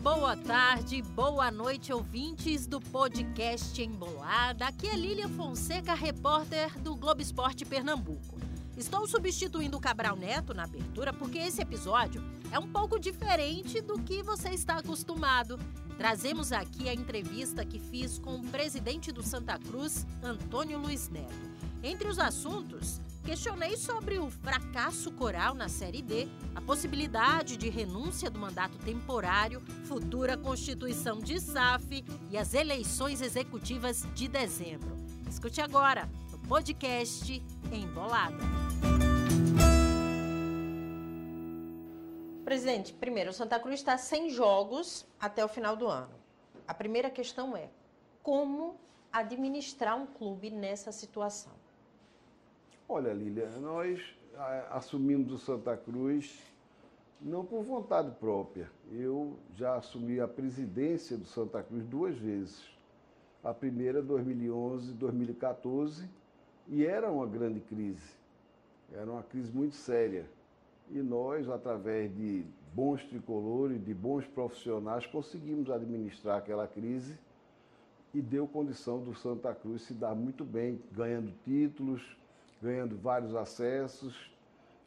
boa tarde, boa noite, ouvintes do podcast Embolada. Aqui é Lília Fonseca, repórter do Globo Esporte Pernambuco. Estou substituindo o Cabral Neto na abertura porque esse episódio é um pouco diferente do que você está acostumado. Trazemos aqui a entrevista que fiz com o presidente do Santa Cruz, Antônio Luiz Neto. Entre os assuntos, questionei sobre o fracasso coral na Série D, a possibilidade de renúncia do mandato temporário, futura constituição de SAF e as eleições executivas de dezembro. Escute agora no podcast Embolada. Presidente, primeiro, o Santa Cruz está sem jogos até o final do ano. A primeira questão é como administrar um clube nessa situação? Olha, Lília, nós assumimos o Santa Cruz não por vontade própria. Eu já assumi a presidência do Santa Cruz duas vezes. A primeira, 2011, 2014, e era uma grande crise. Era uma crise muito séria. E nós, através de bons tricolores, de bons profissionais, conseguimos administrar aquela crise e deu condição do Santa Cruz se dar muito bem, ganhando títulos, ganhando vários acessos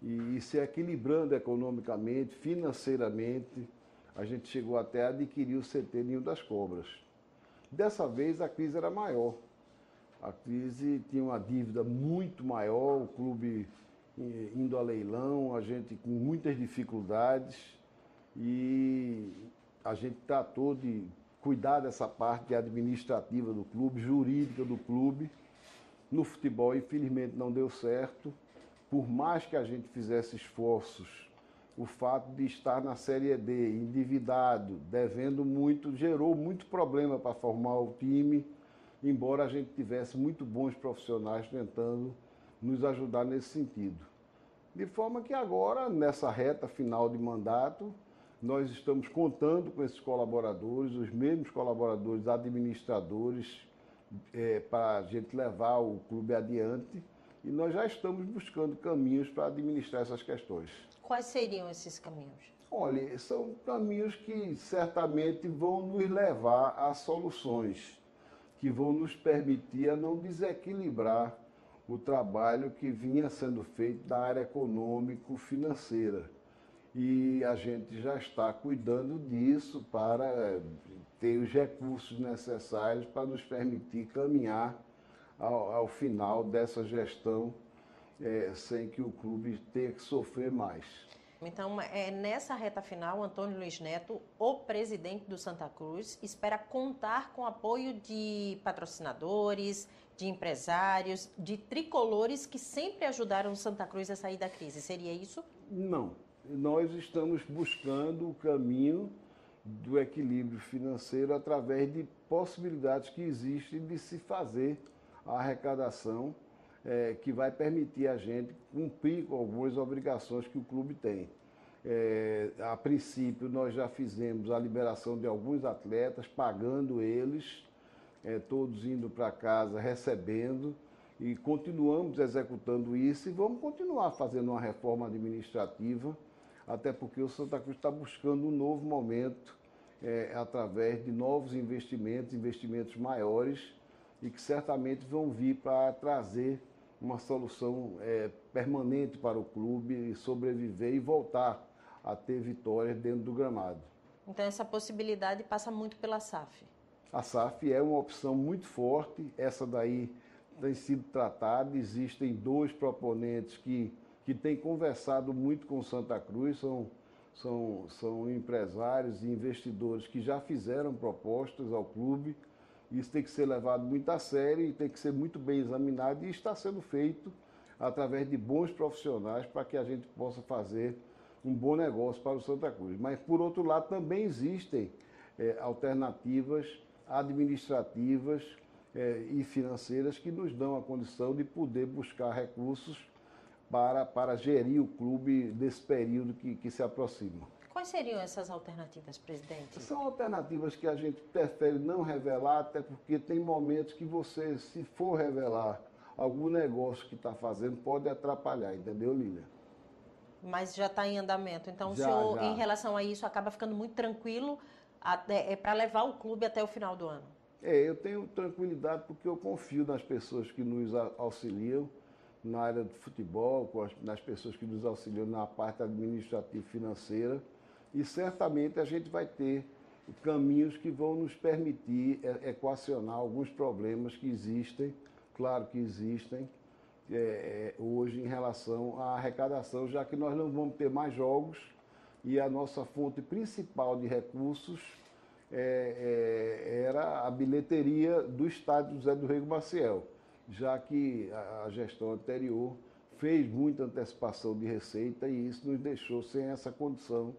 e, e se equilibrando economicamente, financeiramente. A gente chegou até a adquirir o CT Ninho das Cobras. Dessa vez a crise era maior. A crise tinha uma dívida muito maior, o clube eh, indo a leilão, a gente com muitas dificuldades e a gente tratou de cuidar dessa parte administrativa do clube, jurídica do clube no futebol, infelizmente, não deu certo. Por mais que a gente fizesse esforços, o fato de estar na Série D, endividado, devendo muito, gerou muito problema para formar o time, embora a gente tivesse muito bons profissionais tentando nos ajudar nesse sentido. De forma que agora, nessa reta final de mandato, nós estamos contando com esses colaboradores, os mesmos colaboradores administradores, é, para a gente levar o clube adiante e nós já estamos buscando caminhos para administrar essas questões. Quais seriam esses caminhos? Olha, são caminhos que certamente vão nos levar a soluções que vão nos permitir a não desequilibrar o trabalho que vinha sendo feito na área econômico-financeira. E a gente já está cuidando disso para ter os recursos necessários para nos permitir caminhar ao, ao final dessa gestão é, sem que o clube tenha que sofrer mais. Então, é, nessa reta final, Antônio Luiz Neto, o presidente do Santa Cruz, espera contar com apoio de patrocinadores, de empresários, de tricolores que sempre ajudaram o Santa Cruz a sair da crise. Seria isso? Não. Nós estamos buscando o caminho do equilíbrio financeiro através de possibilidades que existem de se fazer a arrecadação é, que vai permitir a gente cumprir com algumas obrigações que o clube tem. É, a princípio, nós já fizemos a liberação de alguns atletas, pagando eles, é, todos indo para casa recebendo, e continuamos executando isso e vamos continuar fazendo uma reforma administrativa até porque o Santa Cruz está buscando um novo momento é, através de novos investimentos, investimentos maiores e que certamente vão vir para trazer uma solução é, permanente para o clube sobreviver e voltar a ter vitórias dentro do gramado. Então essa possibilidade passa muito pela SAF. A SAF é uma opção muito forte, essa daí tem sido tratada, existem dois proponentes que que tem conversado muito com Santa Cruz, são, são, são empresários e investidores que já fizeram propostas ao clube. Isso tem que ser levado muito a sério e tem que ser muito bem examinado e está sendo feito através de bons profissionais para que a gente possa fazer um bom negócio para o Santa Cruz. Mas, por outro lado, também existem é, alternativas administrativas é, e financeiras que nos dão a condição de poder buscar recursos para, para gerir o clube desse período que, que se aproxima. Quais seriam essas alternativas, presidente? São alternativas que a gente prefere não revelar, até porque tem momentos que você, se for revelar algum negócio que está fazendo, pode atrapalhar, entendeu, Lília? Mas já está em andamento. Então, já, o senhor, já. em relação a isso, acaba ficando muito tranquilo é, para levar o clube até o final do ano? É, eu tenho tranquilidade porque eu confio nas pessoas que nos auxiliam na área do futebol, nas pessoas que nos auxiliam na parte administrativa e financeira. E certamente a gente vai ter caminhos que vão nos permitir equacionar alguns problemas que existem, claro que existem, é, é, hoje em relação à arrecadação, já que nós não vamos ter mais jogos e a nossa fonte principal de recursos é, é, era a bilheteria do estádio José do Rego Maciel, já que a, gestão anterior fez muita antecipação de receita e isso nos deixou sem essa condição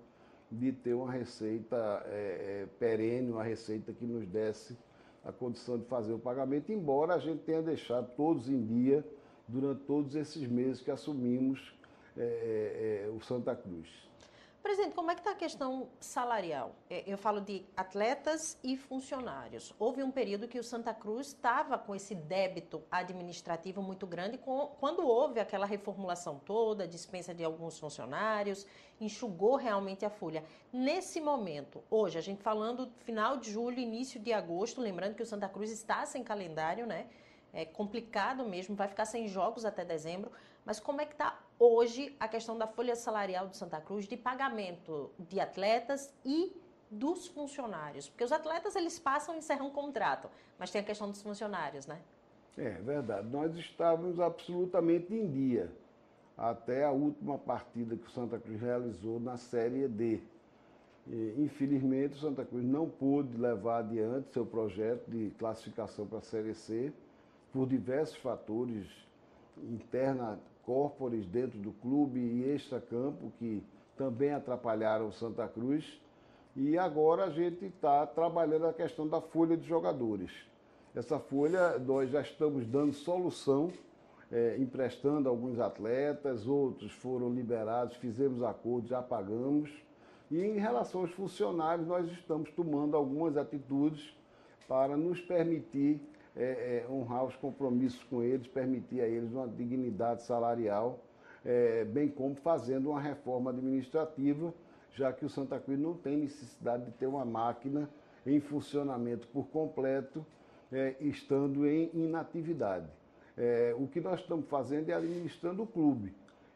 de ter uma receita é, é, perene, uma receita que nos desse a condição de fazer o pagamento, embora a gente tenha deixado todos em dia durante todos esses meses que assumimos é, é, é o Santa Cruz. Presidente, como é que está a questão salarial? É, eu falo de atletas e funcionários. Houve um período que o Santa Cruz estava com esse débito administrativo muito grande com, quando houve aquela reformulação toda, dispensa de alguns funcionários, enxugou realmente a folha. Nesse momento, hoje, a gente falando final de julho, início de agosto, lembrando que o Santa Cruz está sem calendário, né? É complicado mesmo, vai ficar sem jogos até dezembro. Mas como é que está hoje a questão da folha salarial do Santa Cruz de pagamento de atletas e dos funcionários? Porque os atletas eles passam e encerram um contrato, mas tem a questão dos funcionários, né? É verdade. Nós estávamos absolutamente em dia até a última partida que o Santa Cruz realizou na Série D. Infelizmente, o Santa Cruz não pôde levar adiante seu projeto de classificação para a Série C por diversos fatores interna corpores dentro do clube e extra-campo que também atrapalharam Santa Cruz. E agora a gente está trabalhando a questão da folha de jogadores. Essa folha nós já estamos dando solução, é, emprestando alguns atletas, outros foram liberados, fizemos acordo, já pagamos. E em relação aos funcionários, nós estamos tomando algumas atitudes para nos permitir é, é, honrar os compromissos com eles, permitir a eles uma dignidade salarial, é, bem como fazendo uma reforma administrativa, já que o Santa Cruz não tem necessidade de ter uma máquina em funcionamento por completo, é, estando em inatividade. É, o que nós estamos fazendo é administrando o clube.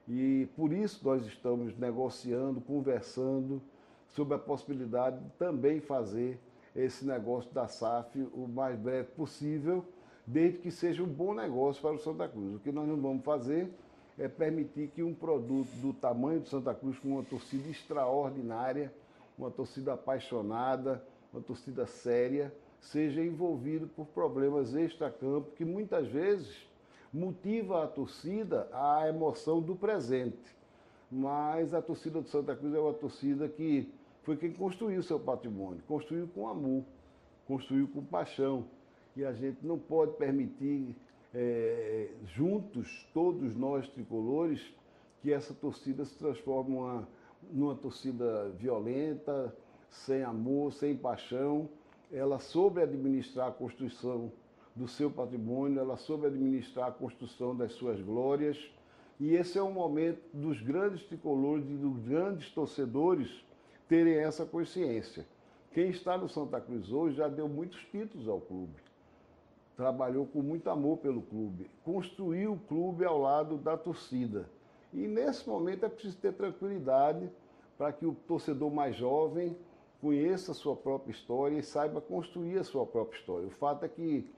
E por isso nós estamos negociando, conversando sobre a possibilidade de também fazer esse negócio da SAF o mais breve possível, desde que seja um bom negócio para o Santa Cruz. O que nós não vamos fazer é permitir que um produto do tamanho do Santa Cruz, com uma torcida extraordinária, uma torcida apaixonada, uma torcida séria, seja envolvido por problemas extra-campo que muitas vezes motiva a torcida à emoção do presente. Mas a torcida do Santa Cruz é uma torcida que foi quem construiu seu patrimônio, construiu com amor, construiu com paixão. E a gente não pode permitir, é, juntos, todos nós tricolores, que essa torcida se transforme uma, numa torcida violenta, sem amor, sem paixão. Ela soube administrar a construção do seu patrimônio, ela soube administrar a construção das suas glórias. E esse é o momento dos grandes tricolores e dos grandes torcedores terem essa consciência. Quem está no Santa Cruz hoje já deu muitos títulos ao clube, trabalhou com muito amor pelo clube, construiu o clube ao lado da torcida. E nesse momento é preciso ter tranquilidade para que o torcedor mais jovem conheça a sua própria história e saiba construir a sua própria história. O fato é que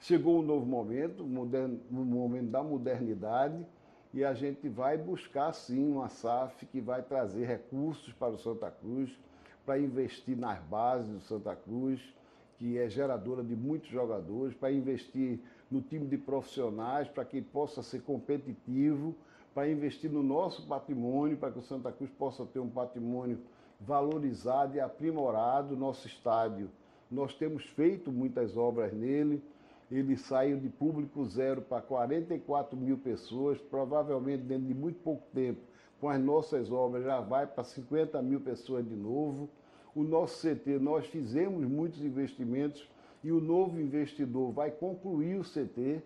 chegou um novo momento, um momento da modernidade, e a gente vai buscar sim uma SAF que vai trazer recursos para o Santa Cruz, para investir nas bases do Santa Cruz, que é geradora de muitos jogadores, para investir no time de profissionais, para que possa ser competitivo, para investir no nosso patrimônio, para que o Santa Cruz possa ter um patrimônio valorizado e aprimorado. Nosso estádio, nós temos feito muitas obras nele ele saiu de público zero para 44 mil pessoas, provavelmente dentro de muito pouco tempo, com as nossas obras, já vai para 50 mil pessoas de novo. O nosso CT, nós fizemos muitos investimentos e o novo investidor vai concluir o CT,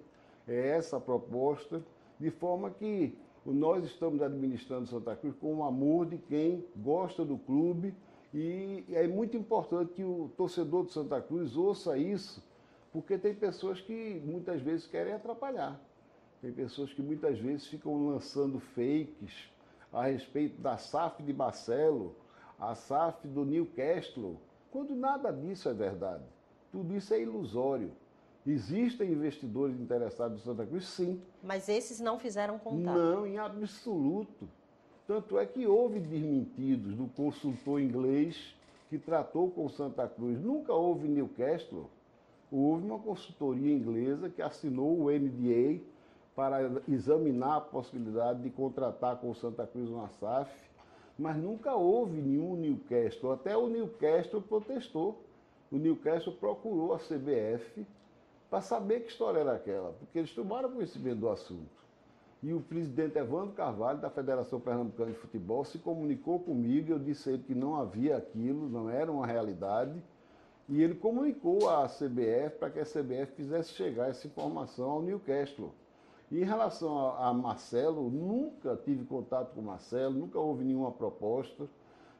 é essa a proposta, de forma que Nós estamos administrando Santa Cruz com o amor de quem gosta do clube e é muito importante que o torcedor de Santa Cruz ouça isso, porque tem pessoas que muitas vezes querem atrapalhar. Tem pessoas que muitas vezes ficam lançando fakes a respeito da SAF de Marcelo, a SAF do Newcastle, quando nada disso é verdade. Tudo isso é ilusório. Existem investidores interessados em Santa Cruz, sim. Mas esses não fizeram contato? Não, em absoluto. Tanto é que houve desmentidos do consultor inglês que tratou com Santa Cruz. Nunca houve Newcastle. Houve uma consultoria inglesa que assinou o NDA para examinar a possibilidade de contratar com Santa Cruz uma SAF, mas nunca houve nenhum Newcastle. Até o Newcastle protestou. O Newcastle procurou a CBF para saber que história era aquela, porque eles tomaram conhecimento do assunto. E o presidente Evandro Carvalho, da Federação Pernambucana de Futebol, se comunicou comigo, eu disse a ele que não havia aquilo, não era uma realidade, e ele comunicou à CBF para que a CBF fizesse chegar essa informação ao Newcastle. E em relação a, a Marcelo, nunca tive contato com Marcelo, nunca houve nenhuma proposta,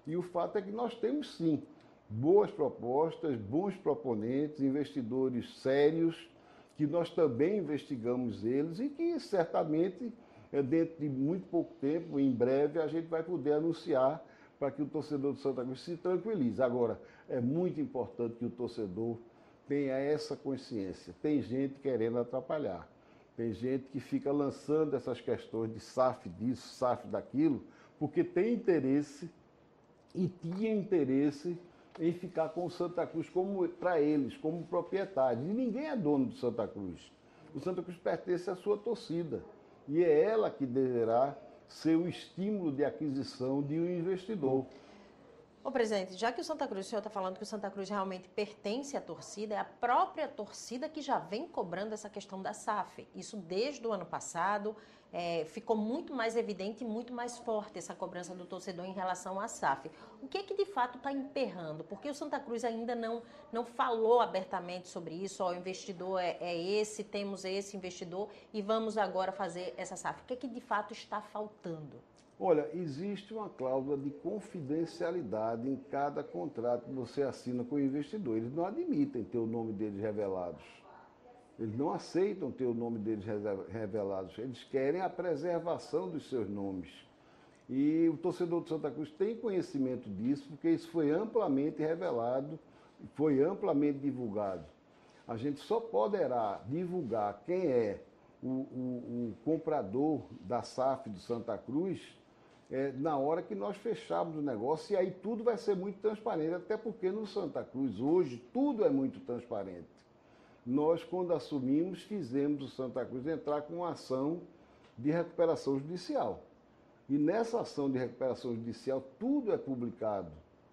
e o fato é que nós temos sim boas propostas, bons proponentes, investidores sérios, que nós também investigamos eles e que certamente, é, dentro de muito pouco tempo, em breve, a gente vai poder anunciar para que o torcedor do Santa Cruz se tranquilize. Agora, é muito importante que o torcedor tenha essa consciência. Tem gente querendo atrapalhar. Tem gente que fica lançando essas questões de SAF disso, SAF daquilo, porque tem interesse e tinha interesse em ficar com o Santa Cruz como para eles, como proprietário. E ninguém é dono do Santa Cruz. O Santa Cruz pertence à sua torcida. E é ela que deverá ser o estímulo de aquisição de um investidor. Ô, presidente, já que o Santa Cruz, o senhor está falando que o Santa Cruz realmente pertence à torcida, é a própria torcida que já vem cobrando essa questão da SAF. Isso desde o ano passado, é, ficou muito mais evidente e muito mais forte essa cobrança do torcedor em relação à SAF. O que é que de fato está emperrando? Porque o Santa Cruz ainda não, não falou abertamente sobre isso, ó, o investidor é, é esse, temos esse investidor e vamos agora fazer essa SAF. O que é que de fato está faltando? Olha, existe uma cláusula de confidencialidade em cada contrato que você assina com o investidor. Eles não admitem ter o nome deles revelados. Eles não aceitam ter o nome deles revelados. Eles querem a preservação dos seus nomes. E o torcedor do Santa Cruz tem conhecimento disso, porque isso foi amplamente revelado, foi amplamente divulgado. A gente só poderá divulgar quem é o, o, o comprador da SAF do Santa Cruz é, na hora que nós fecharmos o negócio, e aí tudo vai ser muito transparente, até porque no Santa Cruz hoje tudo é muito transparente nós, quando assumimos, fizemos o Santa Cruz entrar com uma ação de recuperação judicial. E nessa ação de recuperação judicial, tudo é publicado.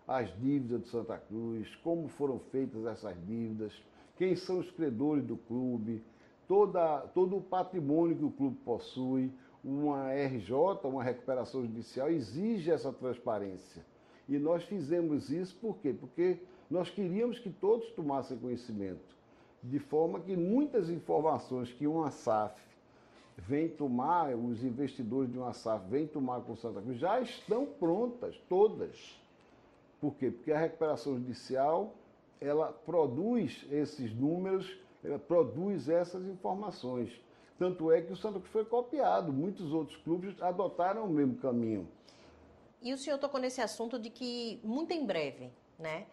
As dívidas do Santa Cruz, como foram feitas essas dívidas, quem são os credores do clube, toda, todo o patrimônio que o clube possui. Uma RJ, uma recuperação judicial, exige essa transparência. E nós fizemos isso por quê? Porque nós queríamos que todos tomassem conhecimento de forma que muitas informações que uma SAF vem tomar, os investidores de uma SAF vêm tomar com Santa Cruz, já estão prontas, todas. Por quê? Porque a recuperação judicial, ela produz esses números, ela produz essas informações. Tanto é que o Santa Cruz foi copiado, muitos outros clubes adotaram o mesmo caminho. E o senhor tocou nesse assunto de que muito em breve, né,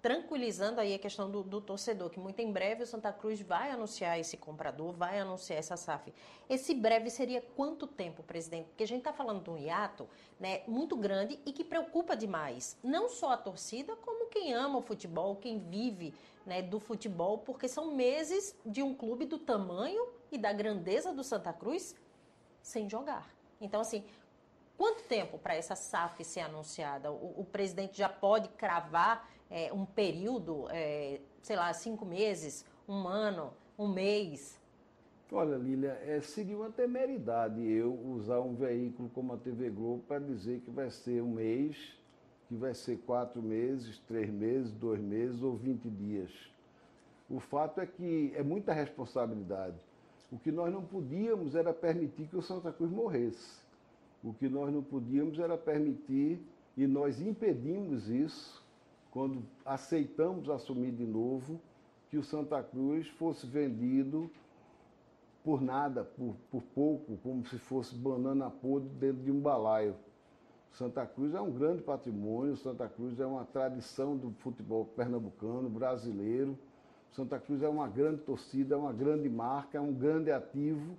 tranquilizando aí a questão do, do, torcedor, que muito em breve o Santa Cruz vai anunciar esse comprador, vai anunciar essa SAF. Esse breve seria quanto tempo, presidente? Porque a gente está falando de um hiato né, muito grande e que preocupa demais, não só a torcida, como quem ama o futebol, quem vive né, do futebol, porque são meses de um clube do tamanho e da grandeza do Santa Cruz sem jogar. Então, assim, Quanto tempo para essa SAF ser anunciada? O, o, presidente já pode cravar é, um período, é, sei lá, cinco meses, um ano, um mês? Olha, Lília, é, seria uma temeridade eu usar um veículo como a TV Globo para dizer que vai ser um mês, que vai ser quatro meses, três meses, dois meses ou vinte dias. O fato é que é muita responsabilidade. O que nós não podíamos era permitir que o Santa Cruz morresse. O que nós não podíamos era permitir, e nós impedimos isso, quando aceitamos assumir de novo, que o Santa Cruz fosse vendido por nada, por, por pouco, como se fosse banana podre dentro de um balaio. Santa Cruz é um grande patrimônio, Santa Cruz é uma tradição do futebol pernambucano, brasileiro. Santa Cruz é uma grande torcida, é uma grande marca, é um grande ativo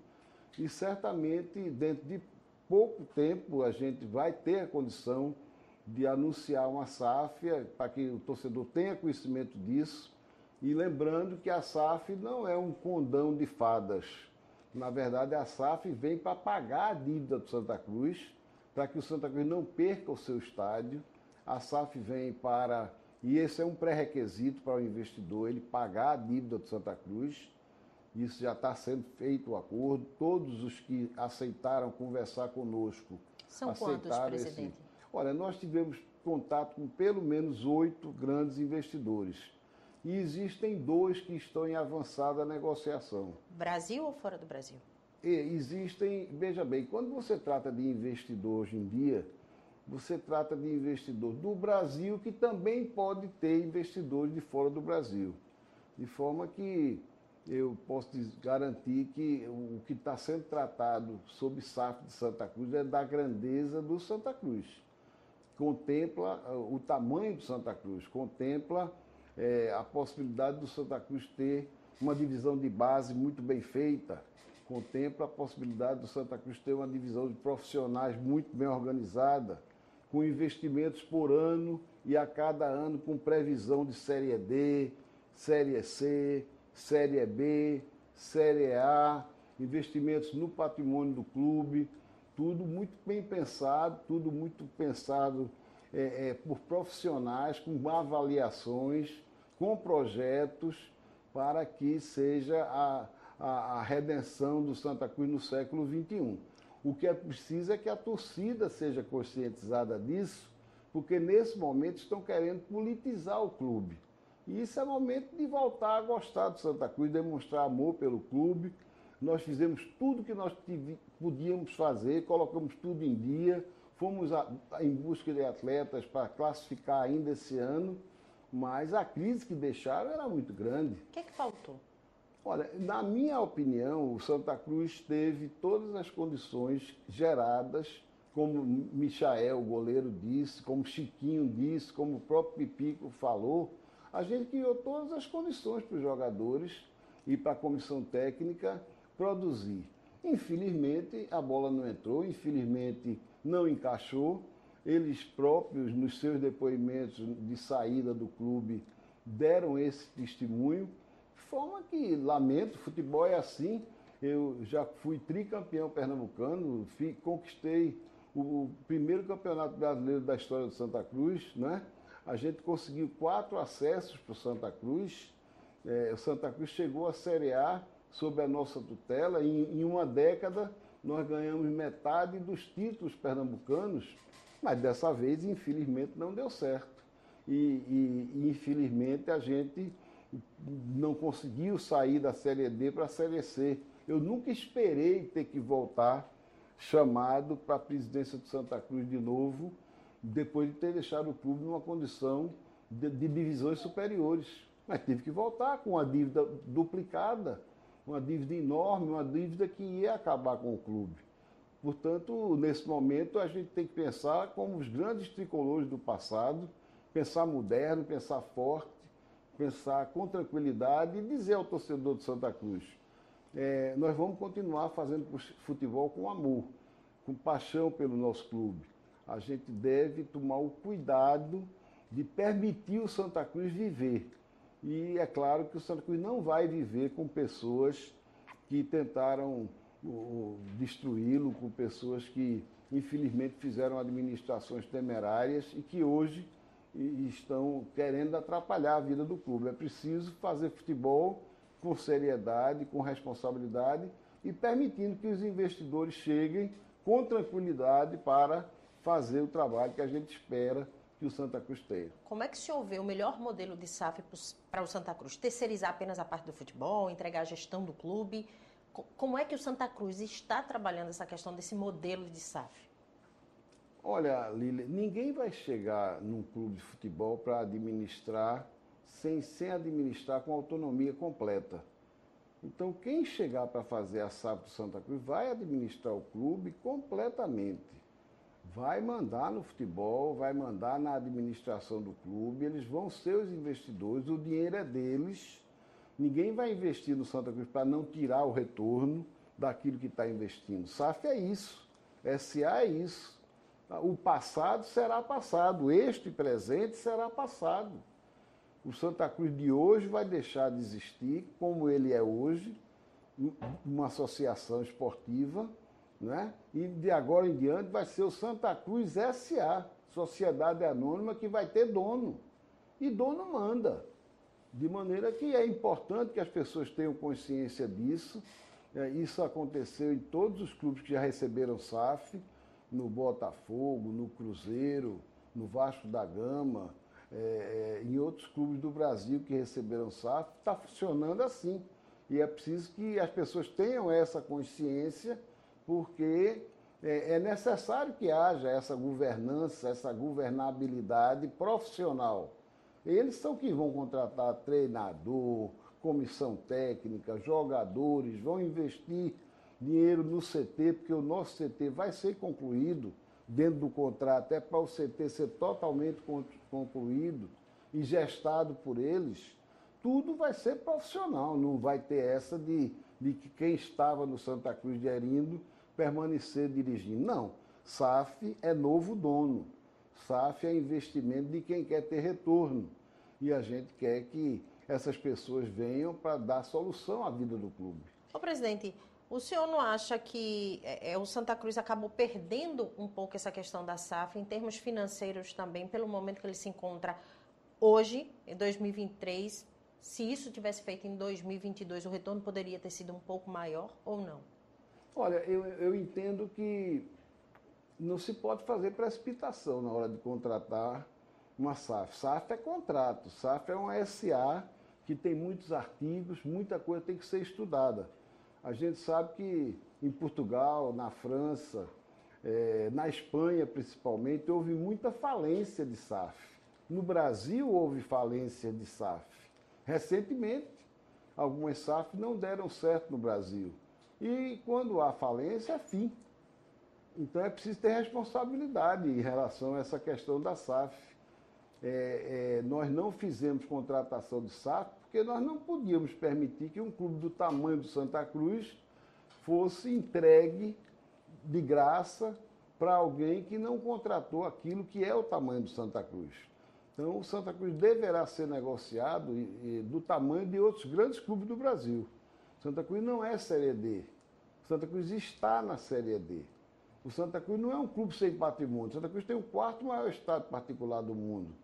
e certamente dentro de pouco tempo a gente vai ter a condição de anunciar uma SAF para que o torcedor tenha conhecimento disso. E lembrando que a SAF não é um condão de fadas. Na verdade, a SAF vem para pagar a dívida do Santa Cruz, para que o Santa Cruz não perca o seu estádio. A SAF vem para, e esse é um pré-requisito para o investidor, ele pagar a dívida do Santa Cruz. Isso já está sendo feito o acordo. Todos os que aceitaram conversar conosco São aceitaram quantos, presidente? esse. Olha, nós tivemos contato com pelo menos oito grandes investidores. E existem dois que estão em avançada negociação. Brasil ou fora do Brasil? E existem, veja bem, quando você trata de investidor hoje em dia, você trata de investidor do Brasil que também pode ter investidores de fora do Brasil. De forma que eu posso garantir que o que está sendo tratado sob SAF de Santa Cruz é da grandeza do Santa Cruz. Contempla uh, o tamanho do Santa Cruz, contempla é, a possibilidade do Santa Cruz ter uma divisão de base muito bem feita, contempla a possibilidade do Santa Cruz ter uma divisão de profissionais muito bem organizada, com investimentos por ano e a cada ano com previsão de Série D, Série C, Série B, Série A, investimentos no patrimônio do clube, tudo muito bem pensado, tudo muito pensado é, é, por profissionais, com avaliações, com projetos, para que seja a, a, a redenção do Santa Cruz no século XXI. O que é preciso é que a torcida seja conscientizada disso, porque nesse momento estão querendo politizar o clube. E isso é momento de voltar a gostar do Santa Cruz, demonstrar amor pelo clube. Nós fizemos tudo que nós podíamos fazer, colocamos tudo em dia, fomos a, a, em busca de atletas para classificar ainda esse ano, mas a crise que deixaram era muito grande. O que, é que faltou? Olha, na minha opinião, o Santa Cruz teve todas as condições geradas, como Michael, o goleiro, disse, como Chiquinho disse, como o próprio Pipico falou, a gente criou todas as condições para os jogadores e para a comissão técnica produzir. Infelizmente, a bola não entrou, infelizmente, não encaixou. Eles próprios, nos seus depoimentos de saída do clube, deram esse testemunho, forma que, lamento, futebol é assim. Eu já fui tricampeão pernambucano, fui, conquistei o primeiro campeonato brasileiro da história do Santa Cruz, né? a gente conseguiu quatro acessos para o Santa Cruz. É, o Santa Cruz chegou à Série A sob a nossa tutela. Em, em uma década, nós ganhamos metade dos títulos pernambucanos, mas dessa vez, infelizmente, não deu certo. E, e, e infelizmente, a gente não conseguiu sair da Série D para a Série C. Eu nunca esperei ter que voltar chamado para a presidência do Santa Cruz de novo depois de ter deixado o clube numa condição de, de divisões superiores. Mas teve que voltar com uma dívida duplicada, uma dívida enorme, uma dívida que ia acabar com o clube. Portanto, nesse momento, a gente tem que pensar como os grandes tricolores do passado, pensar moderno, pensar forte, pensar com tranquilidade e dizer ao torcedor de Santa Cruz: é, nós vamos continuar fazendo futebol com amor, com paixão pelo nosso clube a gente deve tomar o cuidado de permitir o Santa Cruz viver. E é claro que o Santa Cruz não vai viver com pessoas que tentaram destruí-lo, com pessoas que infelizmente fizeram administrações temerárias e que hoje estão querendo atrapalhar a vida do clube. É preciso fazer futebol com seriedade, com responsabilidade e permitindo que os investidores cheguem com tranquilidade para fazer o trabalho que a gente espera que o Santa Cruz tenha. Como é que se houver o melhor modelo de SAF para o Santa Cruz? Terceirizar apenas a parte do futebol, entregar a gestão do clube? Como é que o Santa Cruz está trabalhando essa questão desse modelo de SAF? Olha, Lília, ninguém vai chegar num clube de futebol para administrar sem, sem administrar com autonomia completa. Então, quem chegar para fazer a SAP do Santa Cruz vai administrar o clube completamente. Vai mandar no futebol, vai mandar na administração do clube, eles vão ser os investidores, o dinheiro é deles. Ninguém vai investir no Santa Cruz para não tirar o retorno daquilo que está investindo. SAF é isso, SA é isso. O passado será passado, este presente será passado. O Santa Cruz de hoje vai deixar de existir como ele é hoje, uma associação esportiva, né? e de agora em diante vai ser o Santa Cruz SA, Sociedade Anônima, que vai ter dono. E dono manda. De maneira que é importante que as pessoas tenham consciência disso. É, isso aconteceu em todos os clubes que já receberam SAF no Botafogo, no Cruzeiro, no Vasco da Gama, é, é, em outros clubes do Brasil que receberam SAF, está funcionando assim. E é preciso que as pessoas tenham essa consciência, porque é, é necessário que haja essa governança, essa governabilidade profissional. Eles são que vão contratar treinador, comissão técnica, jogadores, vão investir dinheiro no CT, porque o nosso CT vai ser concluído dentro do contrato, é para o CT ser totalmente concluído e gestado por eles, tudo vai ser profissional, não vai ter essa de, de que quem estava no Santa Cruz de Erindo permanecer dirigindo. Não, SAF é novo dono, SAF é investimento de quem quer ter retorno. E a gente quer que essas pessoas venham para dar solução à vida do clube. Ô, presidente, o senhor não acha que é, é, o Santa Cruz acabou perdendo um pouco essa questão da SAF em termos financeiros também, pelo momento que ele se encontra hoje, em 2023? Se isso tivesse feito em 2022, o retorno poderia ter sido um pouco maior ou não? Olha, eu, eu entendo que não se pode fazer precipitação na hora de contratar uma SAF. SAF é contrato, SAF é uma SA que tem muitos artigos, muita coisa tem que ser estudada. A gente sabe que em Portugal, na França, é, na Espanha principalmente, houve muita falência de SAF. No Brasil houve falência de SAF. Recentemente, algumas SAF não deram certo no Brasil. E quando há falência, é fim. Então é preciso ter responsabilidade em relação a essa questão da SAF. É, é, nós não fizemos contratação de SAF porque nós não podíamos permitir que um clube do tamanho do Santa Cruz fosse entregue de graça para alguém que não contratou aquilo que é o tamanho do Santa Cruz. Então, o Santa Cruz deverá ser negociado do tamanho de outros grandes clubes do Brasil. Santa Cruz não é Série D. Santa Cruz está na Série D. O Santa Cruz não é um clube sem patrimônio. Santa Cruz tem o quarto maior estado particular do mundo.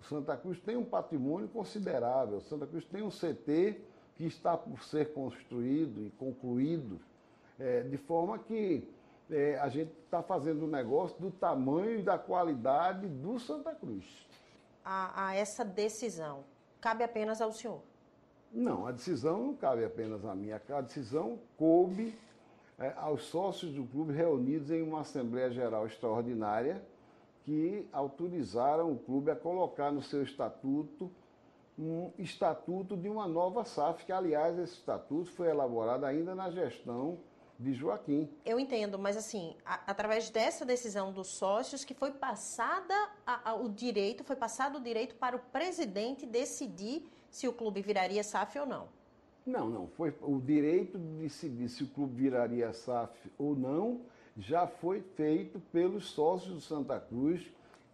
O Santa Cruz tem um patrimônio considerável. O Santa Cruz tem um CT que está por ser construído e concluído, é, de forma que é, a gente está fazendo um negócio do tamanho e da qualidade do Santa Cruz. A, a, essa decisão cabe apenas ao senhor? Não, a decisão não cabe apenas a mim. A decisão coube é, aos sócios do clube reunidos em uma Assembleia Geral Extraordinária que autorizaram o clube a colocar no seu estatuto um estatuto de uma nova SAF, que, aliás, esse estatuto foi elaborado ainda na gestão de Joaquim. Eu entendo, mas assim, a, através dessa decisão dos sócios que foi passada a, a, o direito, foi passado o direito para o presidente decidir se o clube viraria SAF ou não. Não, não. Foi o direito de decidir se o clube viraria SAF ou não já foi feito pelos sócios do Santa Cruz,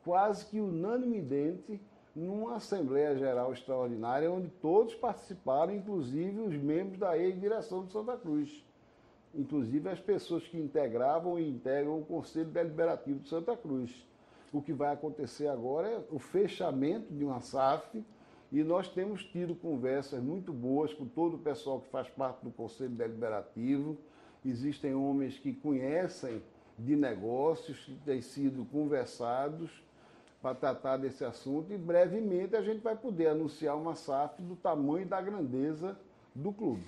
quase que unanimidade, numa Assembleia Geral Extraordinária, onde todos participaram, inclusive os membros da ex-direção do Santa Cruz. Inclusive as pessoas que integravam e integram o Conselho Deliberativo de Santa Cruz. O que vai acontecer agora é o fechamento de uma SAF, e nós temos tido conversas muito boas com todo o pessoal que faz parte do Conselho Deliberativo, existem homens que conhecem de negócios, que têm sido conversados para tratar desse assunto e brevemente a gente vai poder anunciar uma SAF do tamanho e da grandeza do clube.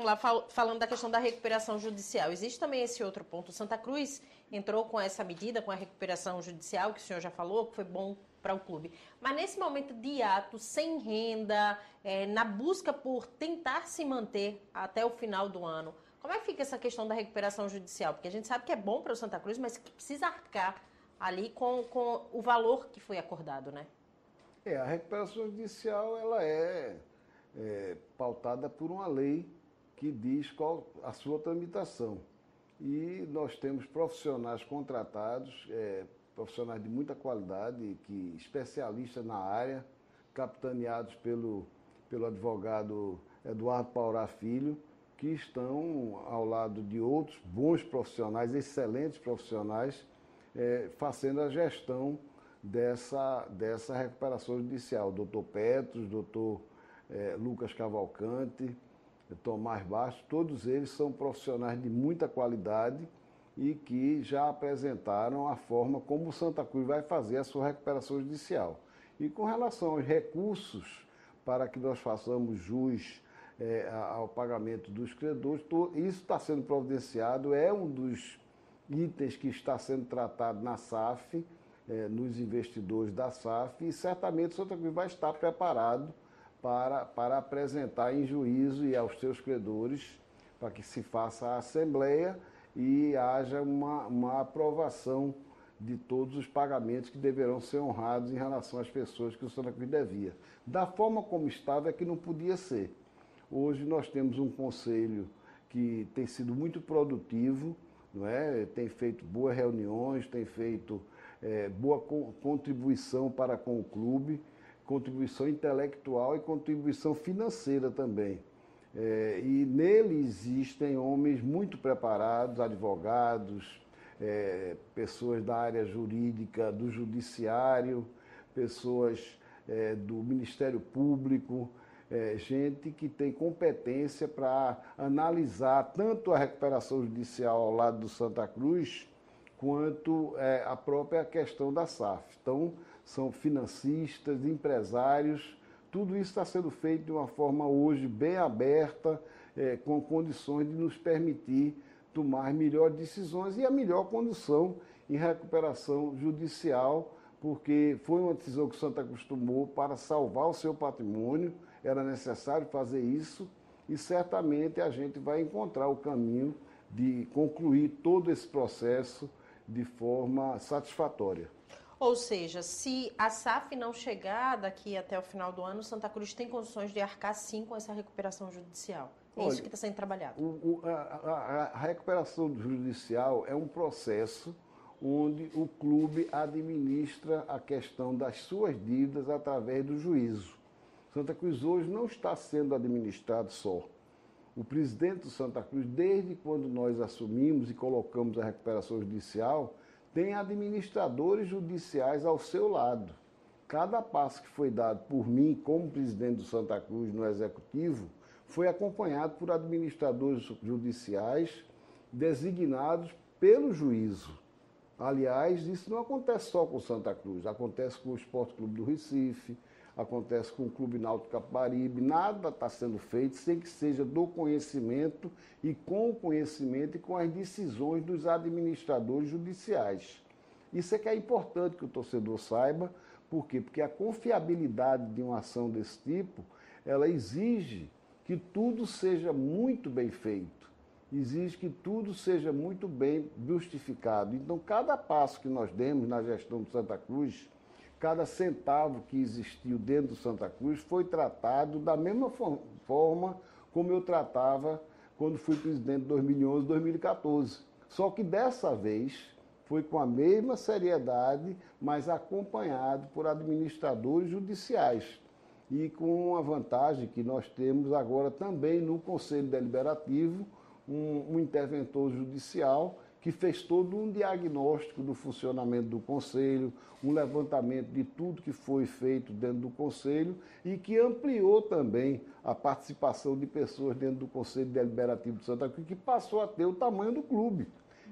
lá falando da questão da recuperação judicial. Existe também esse outro ponto. Santa Cruz entrou com essa medida, com a recuperação judicial, que o senhor já falou, que foi bom para o clube. Mas nesse momento de ato, sem renda, é, na busca por tentar se manter até o final do ano, como é que fica essa questão da recuperação judicial? Porque a gente sabe que é bom para o Santa Cruz, mas que precisa arcar ali com, com o valor que foi acordado, né? É, a recuperação judicial ela é, é pautada por uma lei que diz qual a sua tramitação. E nós temos profissionais contratados, é, profissionais de muita qualidade, que especialistas na área, capitaneados pelo, pelo advogado Eduardo Paurá Filho, que estão ao lado de outros bons profissionais, excelentes profissionais, é, fazendo a gestão dessa, dessa recuperação judicial. Doutor Petros, doutor é, Lucas Cavalcante, Tomás Bastos, todos eles são profissionais de muita qualidade e que já apresentaram a forma como Santa Cruz vai fazer a sua recuperação judicial. E com relação aos recursos para que nós façamos jus é, ao pagamento dos credores, isso está sendo providenciado, é um dos itens que está sendo tratado na SAF, é, nos investidores da SAF, e certamente Santa Cruz vai estar preparado para, para apresentar em juízo e aos seus credores, para que se faça a assembleia e haja uma, uma aprovação de todos os pagamentos que deverão ser honrados em relação às pessoas que o Santa Cruz devia. Da forma como estava é que não podia ser. Hoje nós temos um conselho que tem sido muito produtivo, não é? tem feito boas reuniões, tem feito é, boa contribuição para com o clube contribuição intelectual e contribuição financeira também. É, e nele existem homens muito preparados, advogados, é, pessoas da área jurídica, do judiciário, pessoas é, do Ministério Público, é, gente que tem competência para analisar tanto a recuperação judicial ao lado do Santa Cruz, quanto é, a própria questão da SAF. Então, são financistas, empresários, tudo isso está sendo feito de uma forma hoje bem aberta, é, com condições de nos permitir tomar melhores decisões e a melhor condição em recuperação judicial, porque foi uma decisão que o Santa tomou para salvar o seu patrimônio, era necessário fazer isso e certamente a gente vai encontrar o caminho de concluir todo esse processo de forma satisfatória. Ou seja, se a SAF não chegar daqui até o final do ano, Santa Cruz tem condições de arcar sim com essa recuperação judicial. É Olha, isso que está sendo trabalhado. O, o, a, a, a recuperação judicial é um processo onde o clube administra a questão das suas dívidas através do juízo. Santa Cruz hoje não está sendo administrado só. O presidente do Santa Cruz, desde quando nós assumimos e colocamos a recuperação judicial, tem administradores judiciais ao seu lado. Cada passo que foi dado por mim, como presidente do Santa Cruz no Executivo, foi acompanhado por administradores judiciais designados pelo juízo. Aliás, isso não acontece só com o Santa Cruz, acontece com o Esporte Clube do Recife, acontece com o Clube Náutico Capibaribe, nada está sendo feito sem que seja do conhecimento e com o conhecimento e com as decisões dos administradores judiciais. Isso é que é importante que o torcedor saiba, por quê? Porque a confiabilidade de uma ação desse tipo, ela exige que tudo seja muito bem feito, exige que tudo seja muito bem justificado. Então, cada passo que nós demos na gestão do Santa Cruz, cada centavo que existiu dentro do Santa Cruz foi tratado da mesma forma como eu tratava quando fui presidente de 2011 2014. Só que dessa vez foi com a mesma seriedade, mas acompanhado por administradores judiciais. E com uma vantagem que nós temos agora também no Conselho Deliberativo, um, um interventor judicial que fez todo um diagnóstico do funcionamento do Conselho, um levantamento de tudo que foi feito dentro do Conselho e que ampliou também a participação de pessoas dentro do Conselho Deliberativo de Santa Cruz, que passou a ter o tamanho do clube.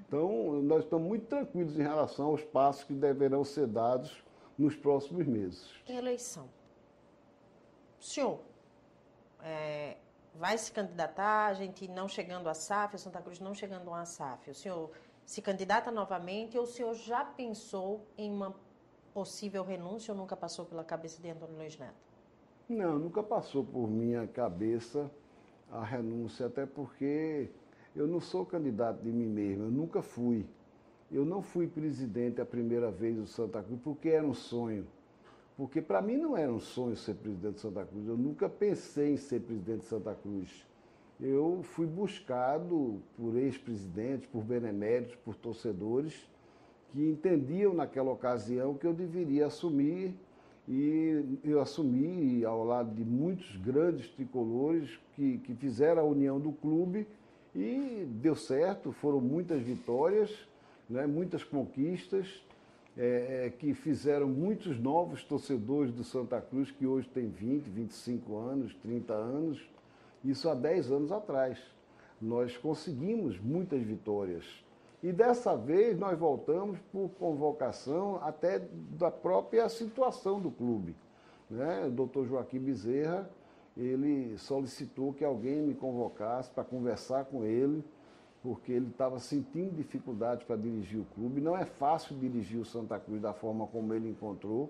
Então, nós estamos muito tranquilos em relação aos passos que deverão ser dados nos próximos meses. Eleição. Senhor, é, vai se candidatar, a gente não chegando a SAF, o Santa Cruz não chegando a SAF. O senhor se candidata novamente ou o senhor já pensou em uma possível renúncia ou nunca passou pela cabeça de Antônio Luiz Neto? Não, nunca passou por minha cabeça a renúncia, até porque eu não sou candidato de mim mesmo, eu nunca fui. Eu não fui presidente a primeira vez do Santa Cruz porque era um sonho. Porque para mim não era um sonho ser presidente de Santa Cruz. Eu nunca pensei em ser presidente de Santa Cruz. Eu fui buscado por ex-presidentes, por beneméritos, por torcedores que entendiam naquela ocasião que eu deveria assumir e eu assumi ao lado de muitos grandes tricolores que, que fizeram a união do clube e deu certo, foram muitas vitórias, né, muitas conquistas é, é, que fizeram muitos novos torcedores do Santa Cruz, que hoje tem 20, 25 anos, 30 anos, isso há 10 anos atrás. Nós conseguimos muitas vitórias. E dessa vez nós voltamos por convocação até da própria situação do clube. Né? O doutor Joaquim Bezerra, ele solicitou que alguém me convocasse para conversar com ele porque ele estava sentindo dificuldade para dirigir o clube. Não é fácil dirigir o Santa Cruz da forma como ele encontrou.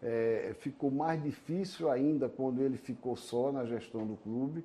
É, ficou mais difícil ainda quando ele ficou só na gestão do clube.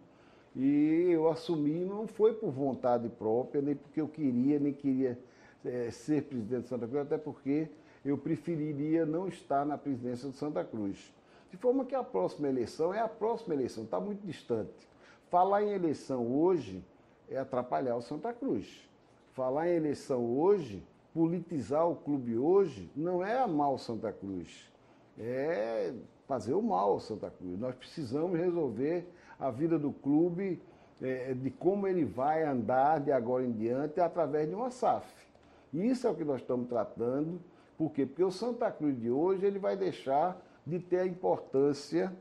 E eu assumi, não foi por vontade própria, nem porque eu queria, nem queria é, ser presidente de Santa Cruz, até porque eu preferiria não estar na presidência do Santa Cruz. De forma que a próxima eleição é a próxima eleição, está muito distante. Falar em eleição hoje é atrapalhar o Santa Cruz. Falar em eleição hoje, politizar o clube hoje, não é amar o Santa Cruz, é fazer o mal ao Santa Cruz. Nós precisamos resolver a vida do clube, é, de como ele vai andar de agora em diante através de uma SAF. Isso é o que nós estamos tratando. Por quê? Porque o Santa Cruz de hoje ele vai deixar de ter a importância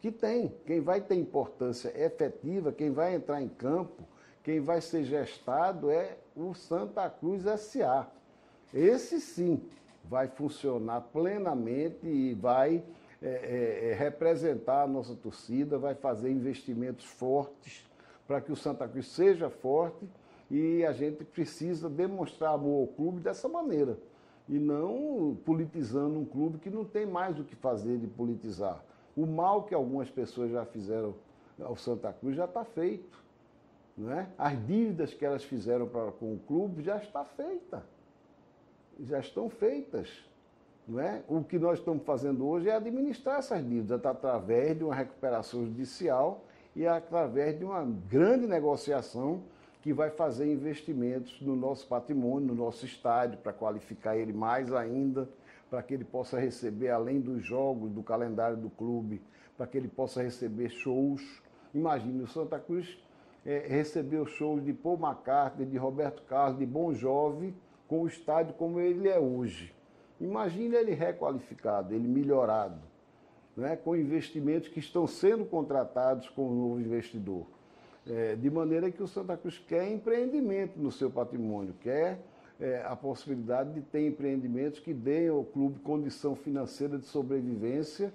que tem. Quem vai ter importância efetiva, quem vai entrar em campo, quem vai ser gestado é o Santa Cruz SA. Esse sim vai funcionar plenamente e vai é, é, é, representar a nossa torcida, vai fazer investimentos fortes para que o Santa Cruz seja forte e a gente precisa demonstrar amor ao clube dessa maneira e não politizando um clube que não tem mais o que fazer de politizar. O mal que algumas pessoas já fizeram ao Santa Cruz já está feito. Não é? As dívidas que elas fizeram pra, com o clube já está feita. Já estão feitas. Não é? O que nós estamos fazendo hoje é administrar essas dívidas através de uma recuperação judicial e através de uma grande negociação que vai fazer investimentos no nosso patrimônio, no nosso estádio, para qualificar ele mais ainda, para que ele possa receber, além dos jogos, do calendário do clube, para que ele possa receber shows. Imagine, o Santa Cruz é, recebeu shows de Paul McCartney, de Roberto Carlos, de Bon Jovi, com o estádio como ele é hoje. Imagine ele requalificado, ele melhorado, né, com investimentos que estão sendo contratados com o novo investidor. É, de maneira que o Santa Cruz quer empreendimento no seu patrimônio, quer é, a possibilidade de ter empreendimentos que deem ao clube condição financeira de sobrevivência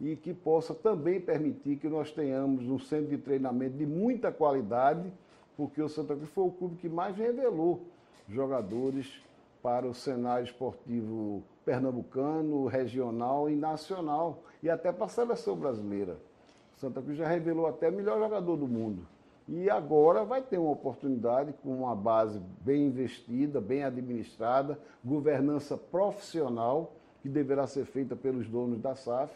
e que possa também permitir que nós tenhamos um centro de treinamento de muita qualidade, porque o Santa Cruz foi o clube que mais revelou jogadores para o cenário esportivo pernambucano, regional e nacional, e até para a seleção brasileira. Santa Cruz já revelou até melhor jogador do mundo. E agora vai ter uma oportunidade com uma base bem investida, bem administrada, governança profissional, que deverá ser feita pelos donos da SAF,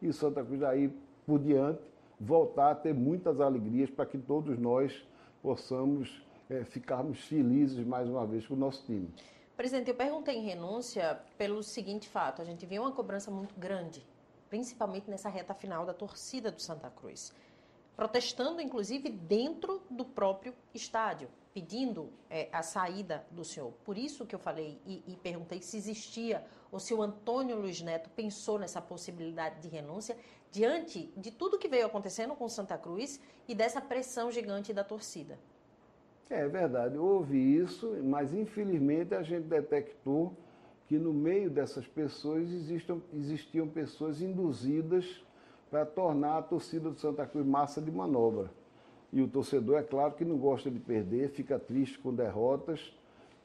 e Santa Cruz aí por diante voltar a ter muitas alegrias para que todos nós possamos é, ficarmos felizes mais uma vez com o nosso time. Presidente, eu perguntei em renúncia pelo seguinte fato: a gente vê uma cobrança muito grande, principalmente nessa reta final da torcida do Santa Cruz, protestando inclusive dentro do próprio estádio pedindo é, a saída do senhor. Por isso que eu falei e, e, perguntei se existia ou se o Antônio Luiz Neto pensou nessa possibilidade de renúncia diante de tudo que veio acontecendo com Santa Cruz e dessa pressão gigante da torcida. É verdade, houve isso, mas infelizmente a gente detectou que no meio dessas pessoas existiam, pessoas induzidas para tornar a torcida do Santa Cruz massa de manobra E o torcedor, é claro que não gosta de perder, fica triste com derrotas.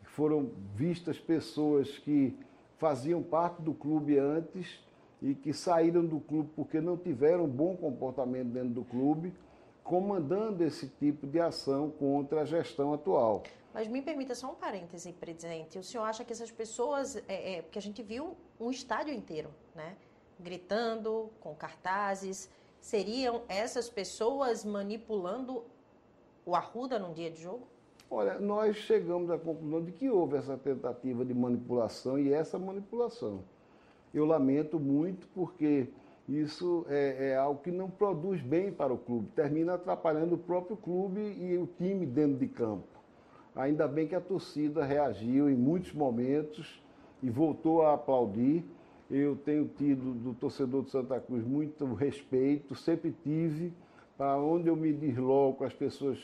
Foram vistas pessoas que faziam parte do clube antes e que saíram do clube porque não tiveram bom comportamento dentro do clube, comandando esse tipo de ação contra a gestão atual. Mas me permita só um parêntese, presidente. O senhor acha que essas pessoas, é, é, porque a gente viu um estádio inteiro, né? Gritando, com cartazes, seriam essas pessoas manipulando o Arruda num dia de jogo? Olha, nós chegamos à conclusão de que houve essa tentativa de manipulação e essa manipulação. Eu lamento muito porque isso é, é, algo que não produz bem para o clube, termina atrapalhando o próprio clube e o time dentro de campo. Ainda bem que a torcida reagiu em muitos momentos e voltou a aplaudir. Eu tenho tido do torcedor de Santa Cruz muito respeito, sempre tive. Para onde eu me desloco, as pessoas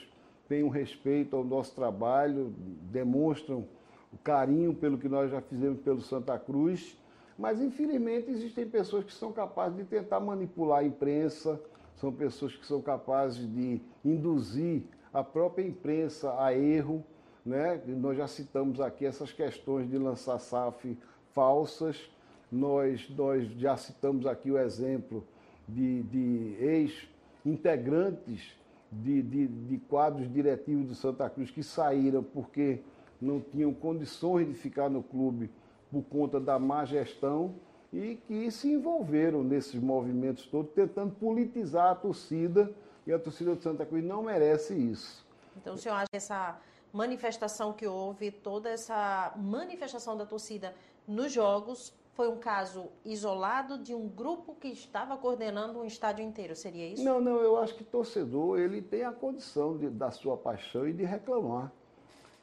têm um respeito ao nosso trabalho, demonstram o carinho pelo que nós já fizemos pelo Santa Cruz. Mas, infelizmente, existem pessoas que são capazes de tentar manipular a imprensa, são pessoas que são capazes de induzir a própria imprensa a erro. Né? Nós já citamos aqui essas questões de lançar SAF falsas, nós, nós já citamos aqui o exemplo de, de ex-integrantes de, de, de quadros diretivos do Santa Cruz que saíram porque não tinham condições de ficar no clube por conta da má gestão e que se envolveram nesses movimentos todos, tentando politizar a torcida, e a torcida de Santa Cruz não merece isso. Então, o senhor acha que essa manifestação que houve, toda essa manifestação da torcida nos jogos, foi um caso isolado de um grupo que estava coordenando um estádio inteiro, seria isso? Não, não, eu acho que torcedor, ele tem a condição de, da sua paixão e de reclamar.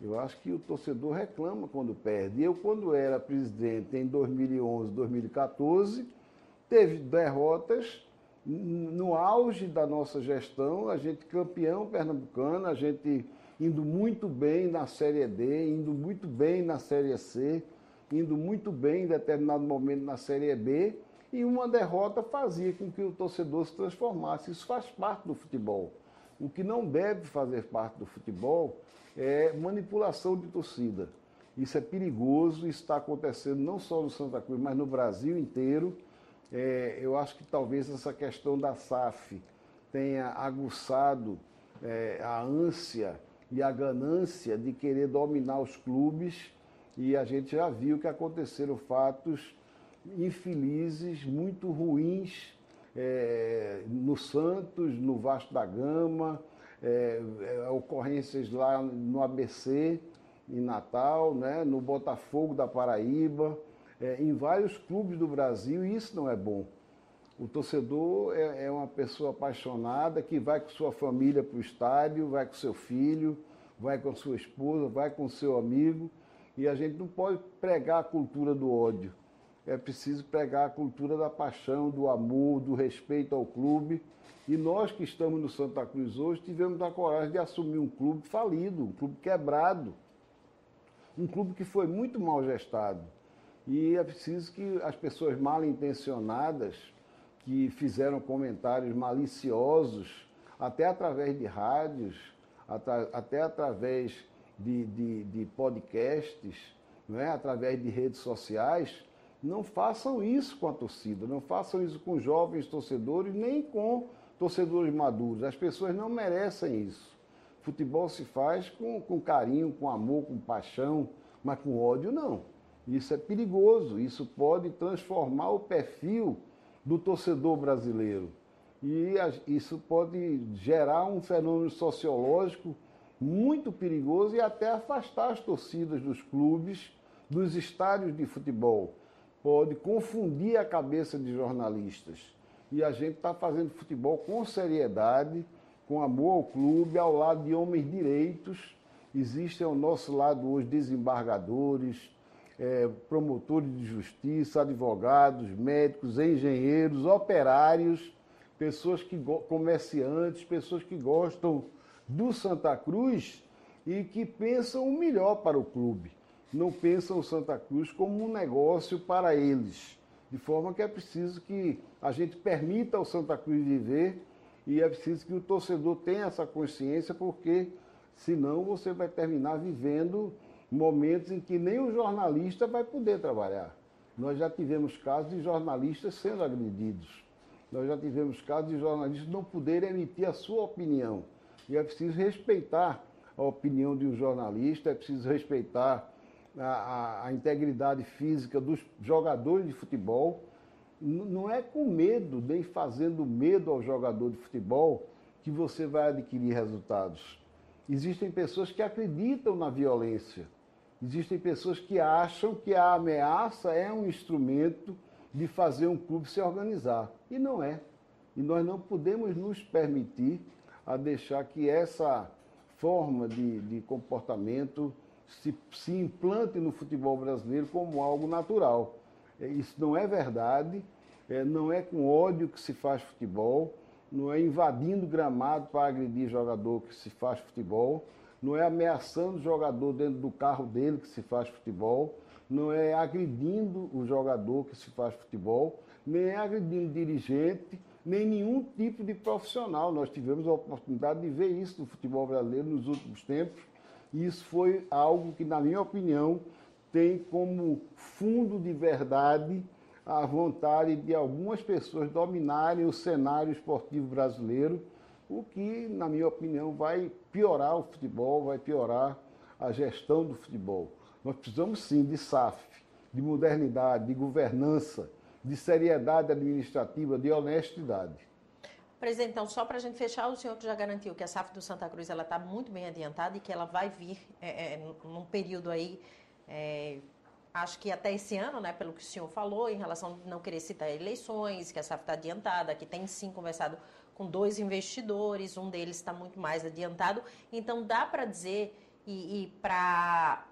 Eu acho que o torcedor reclama quando perde. Eu, quando era presidente em 2011, 2014, teve derrotas no auge da nossa gestão, a gente campeão pernambucano, a gente indo muito bem na Série D, indo muito bem na Série C, indo muito bem em determinado momento na Série B, e uma derrota fazia com que o torcedor se transformasse. Isso faz parte do futebol. O que não deve fazer parte do futebol é manipulação de torcida. Isso é perigoso, está acontecendo não só no Santa Cruz, mas no Brasil inteiro. É, eu acho que talvez essa questão da SAF tenha aguçado é, a ânsia e a ganância de querer dominar os clubes e a gente já viu que aconteceram fatos infelizes, muito ruins é, no Santos, no Vasco da Gama, é, é, ocorrências lá no ABC, em Natal, né, no Botafogo da Paraíba, é, em vários clubes do Brasil, e isso não é bom. O torcedor é, é uma pessoa apaixonada que vai com sua família para o estádio, vai com seu filho, vai com sua esposa, vai com seu amigo, e a gente não pode pregar a cultura do ódio. É preciso pregar a cultura da paixão, do amor, do respeito ao clube e nós que estamos no Santa Cruz hoje tivemos a coragem de assumir um clube falido, um clube quebrado, um clube que foi muito mal gestado. E é preciso que as pessoas mal intencionadas, que fizeram comentários maliciosos, até através de rádios, até através de, de, de podcasts, não é? através de redes sociais, não façam isso com a torcida, não façam isso com jovens torcedores, nem com torcedores maduros. As pessoas não merecem isso. Futebol se faz com, com carinho, com amor, com paixão, mas com ódio não. Isso é perigoso, isso pode transformar o perfil do torcedor brasileiro. E isso pode gerar um fenômeno sociológico muito perigoso e até afastar as torcidas dos clubes, dos estádios de futebol. Pode confundir a cabeça de jornalistas e a gente está fazendo futebol com seriedade, com amor ao clube, ao lado de homens direitos. Existem ao nosso lado hoje desembargadores, é, promotores de justiça, advogados, médicos, engenheiros, operários, pessoas que comerciantes, pessoas que gostam do Santa Cruz e que pensam o melhor para o clube. Não pensam o Santa Cruz como um negócio para eles de forma que é preciso que a gente permita ao Santa Cruz viver E é preciso que o torcedor tenha essa consciência, porque senão você vai terminar vivendo momentos em que nem o jornalista vai poder trabalhar. Nós já tivemos casos de jornalistas sendo agredidos. Nós já tivemos casos de jornalistas não poderem emitir a sua opinião. E é preciso respeitar a opinião de um jornalista, é preciso respeitar a, a, integridade física dos jogadores de futebol. Não é com medo, nem fazendo medo ao jogador de futebol, que você vai adquirir resultados. Existem pessoas que acreditam na violência. Existem pessoas que acham que a ameaça é um instrumento de fazer um clube se organizar. E não é. E nós não podemos nos permitir a deixar que essa forma de, de comportamento se, se implante no futebol brasileiro como algo natural. É, isso não é verdade, é, não é com ódio que se faz futebol, não é invadindo gramado para agredir jogador que se faz futebol, não é ameaçando o jogador dentro do carro dele que se faz futebol, não é agredindo o jogador que se faz futebol, nem é agredindo dirigente, nem nenhum tipo de profissional. Nós tivemos a oportunidade de ver isso no futebol brasileiro nos últimos tempos, isso foi algo que, na minha opinião, tem como fundo de verdade a vontade de algumas pessoas dominarem o cenário esportivo brasileiro, o que, na minha opinião, vai piorar o futebol, vai piorar a gestão do futebol. Nós precisamos sim de SAF, de modernidade, de governança, de seriedade administrativa, de honestidade. Presidente, então, só para a gente fechar, o senhor já garantiu que a SAF do Santa Cruz está muito bem adiantada e que ela vai vir é, é, num período aí, é, acho que até esse ano, né, pelo que o senhor falou, em relação a não querer citar eleições, que a SAF está adiantada, que tem sim conversado com dois investidores, um deles está muito mais adiantado. Então, dá para dizer e, e para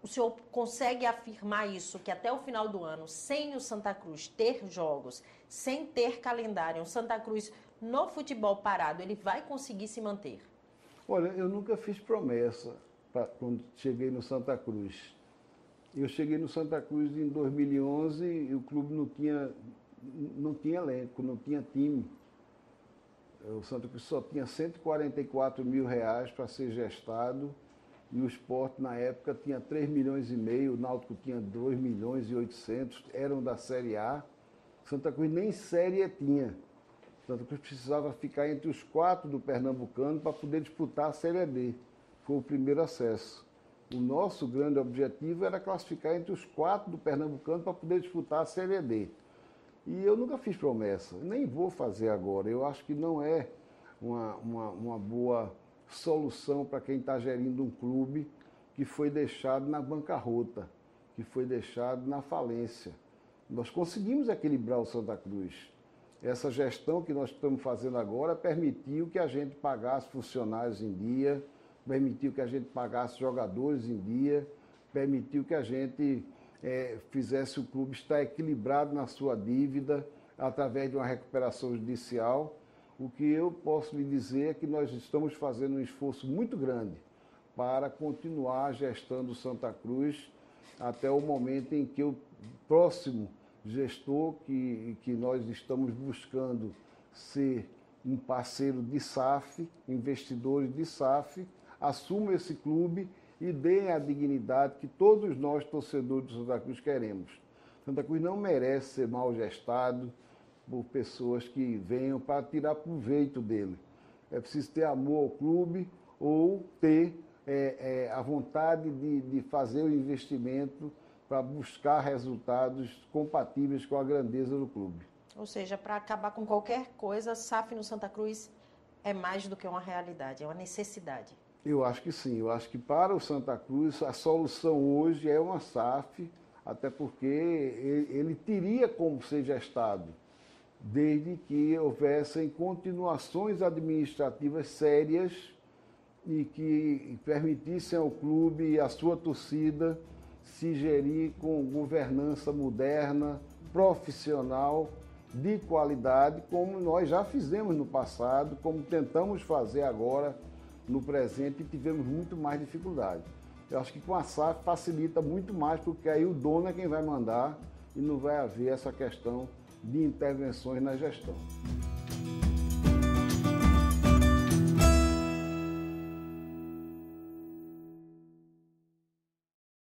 o senhor consegue afirmar isso, que até o final do ano, sem o Santa Cruz ter jogos, sem ter calendário, o Santa Cruz no futebol parado, ele vai conseguir se manter? Olha, eu nunca fiz promessa pra, quando cheguei no Santa Cruz. Eu cheguei no Santa Cruz em 2011 e o clube não tinha, não tinha elenco, não tinha time. O Santa Cruz só tinha 144 mil reais para ser gestado e o esporte na época tinha 3 milhões e meio, o Náutico tinha 2 milhões e 800, eram da Série A. Santa Cruz nem Série tinha. Santa Cruz precisava ficar entre os quatro do Pernambucano para poder disputar a Série D. Foi o primeiro acesso. O nosso grande objetivo era classificar entre os quatro do Pernambucano para poder disputar a Série D. E eu nunca fiz promessa, nem vou fazer agora. Eu acho que não é uma, uma, uma boa solução para quem está gerindo um clube que foi deixado na bancarrota, que foi deixado na falência. Nós conseguimos equilibrar o Santa Cruz. Essa gestão que nós estamos fazendo agora permitiu que a gente pagasse funcionários em dia, permitiu que a gente pagasse jogadores em dia, permitiu que a gente é, fizesse o clube estar equilibrado na sua dívida através de uma recuperação judicial o que eu posso lhe dizer é que nós estamos fazendo um esforço muito grande para continuar gestando Santa Cruz até o momento em que o próximo gestor que, que nós estamos buscando ser um parceiro de SAF, investidores de SAF, assuma esse clube e dê a dignidade que todos nós, torcedores de Santa Cruz, queremos. Santa Cruz não merece ser mal gestado, por pessoas que venham para tirar proveito dele. É preciso ter amor ao clube ou ter é, é, a vontade de, de fazer o investimento para buscar resultados compatíveis com a grandeza do clube. Ou seja, para acabar com qualquer coisa, SAF no Santa Cruz é mais do que uma realidade, é uma necessidade. Eu acho que sim. Eu acho que para o Santa Cruz a solução hoje é uma SAF, até porque ele, teria como ser gestado desde que houvessem continuações administrativas sérias e que permitissem ao clube e à sua torcida se gerir com governança moderna, profissional, de qualidade, como nós já fizemos no passado, como tentamos fazer agora no presente e tivemos muito mais dificuldade. Eu acho que com a SAF facilita muito mais, porque aí o dono é quem vai mandar e não vai haver essa questão de intervenções na gestão.